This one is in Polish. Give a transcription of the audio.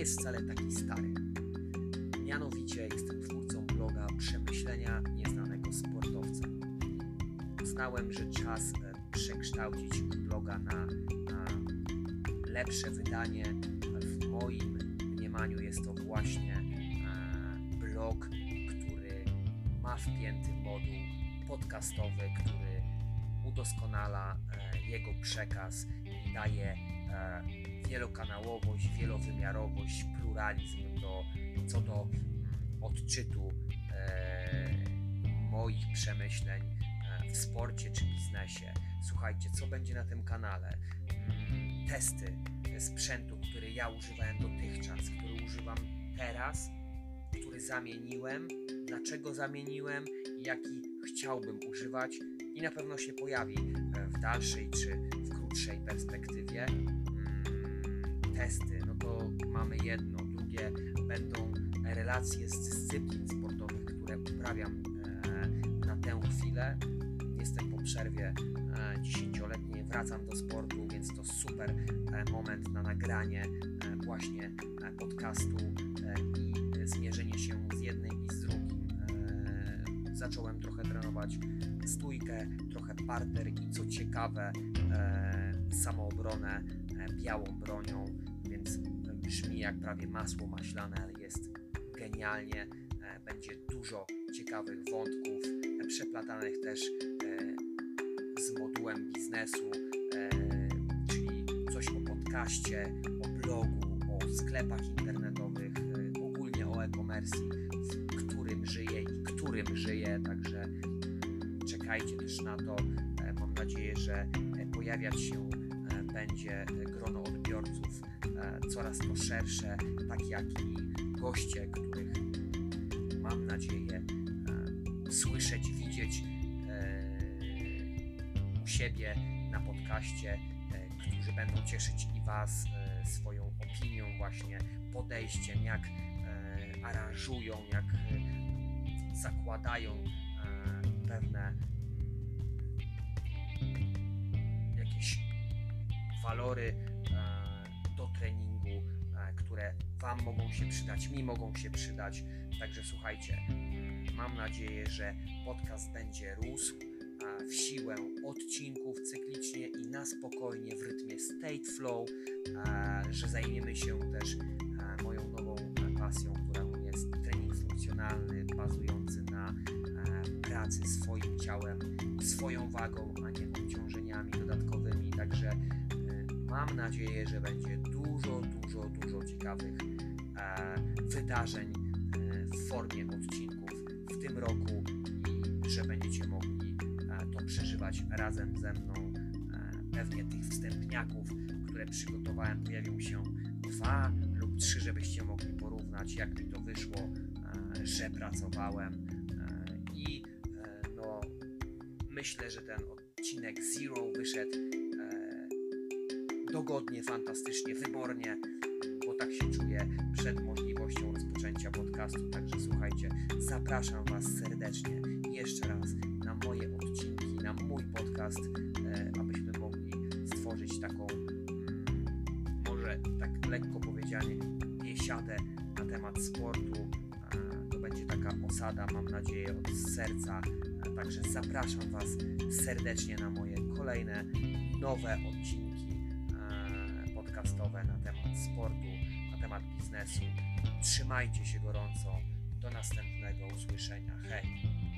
jest wcale taki stary. Mianowicie jestem twórcą bloga Przemyślenia Nieznanego Sportowca. Uznałem, że czas e, przekształcić bloga na, na lepsze wydanie. W moim mniemaniu jest to właśnie e, blog, który ma wpięty moduł podcastowy, który udoskonala e, jego przekaz i daje wielokanałowość, wielowymiarowość, pluralizm do, co do mm, odczytu moich przemyśleń w sporcie czy biznesie. Słuchajcie, co będzie na tym kanale? Mm, testy sprzętu, który ja używałem dotychczas, który używam teraz, który zamieniłem, dlaczego zamieniłem jaki chciałbym używać i na pewno się pojawi e, w dalszej czy w krótszej perspektywie. Testy, no to mamy jedno, drugie będą relacje z dyscyplin sportowych, które uprawiam e, na tę chwilę jestem po przerwie e, dziesięcioletniej, wracam do sportu, więc to super e, moment na nagranie właśnie podcastu i zmierzenie się z jednym i z drugim. Zacząłem trochę trenować stójkę, trochę parter i co ciekawe samoobronę białą bronią, więc brzmi jak prawie masło maślane, ale jest genialnie. Będzie dużo ciekawych wątków, przeplatanych też z modułem biznesu, e, czyli coś o podcaście, o blogu, o sklepach internetowych, e, ogólnie o e-commerce, w którym żyję i którym żyję, także czekajcie też na to. E, mam nadzieję, że pojawiać się będzie grono odbiorców coraz to szersze, tak jak i goście, których mam nadzieję słyszeć, widzieć siebie na podcaście, e, którzy będą cieszyć i Was e, swoją opinią, właśnie podejściem, jak e, aranżują, jak zakładają pewne walory do treningu, które Wam mogą się przydać, mi mogą się przydać. Także słuchajcie, mm, mam nadzieję, że podcast będzie rósł w siłę odcinków cyklicznie i na spokojnie w rytmie state flow, że zajmiemy się też moją nową pasją, którą jest trening funkcjonalny, bazujący na pracy swoim ciałem, swoją wagą, mam nadzieję, że będzie dużo, dużo, dużo ciekawych wydarzeń w formie odcinków w tym roku i że będziecie mogli przeżywać razem ze mną. E, pewnie tych wstępniaków, które przygotowałem, pojawią się dwa lub trzy, żebyście mogli porównać, jak mi to wyszło, e, że pracowałem. E, I no, myślę, że ten odcinek Zero wyszedł dogodnie, fantastycznie, wybornie, bo tak się czuję przed możliwością rozpoczęcia podcastu. Także słuchajcie, zapraszam Was serdecznie jeszcze raz na moje odcinki na mój podcast, e, abyśmy mogli stworzyć taką, mm, może tak lekko powiedziane, biesiadę na temat sportu. To będzie taka osada, mam nadzieję, od serca. Także zapraszam Was serdecznie na moje kolejne nowe odcinki podcastowe na temat sportu, na temat biznesu. Trzymajcie się gorąco. Do następnego usłyszenia. Hej!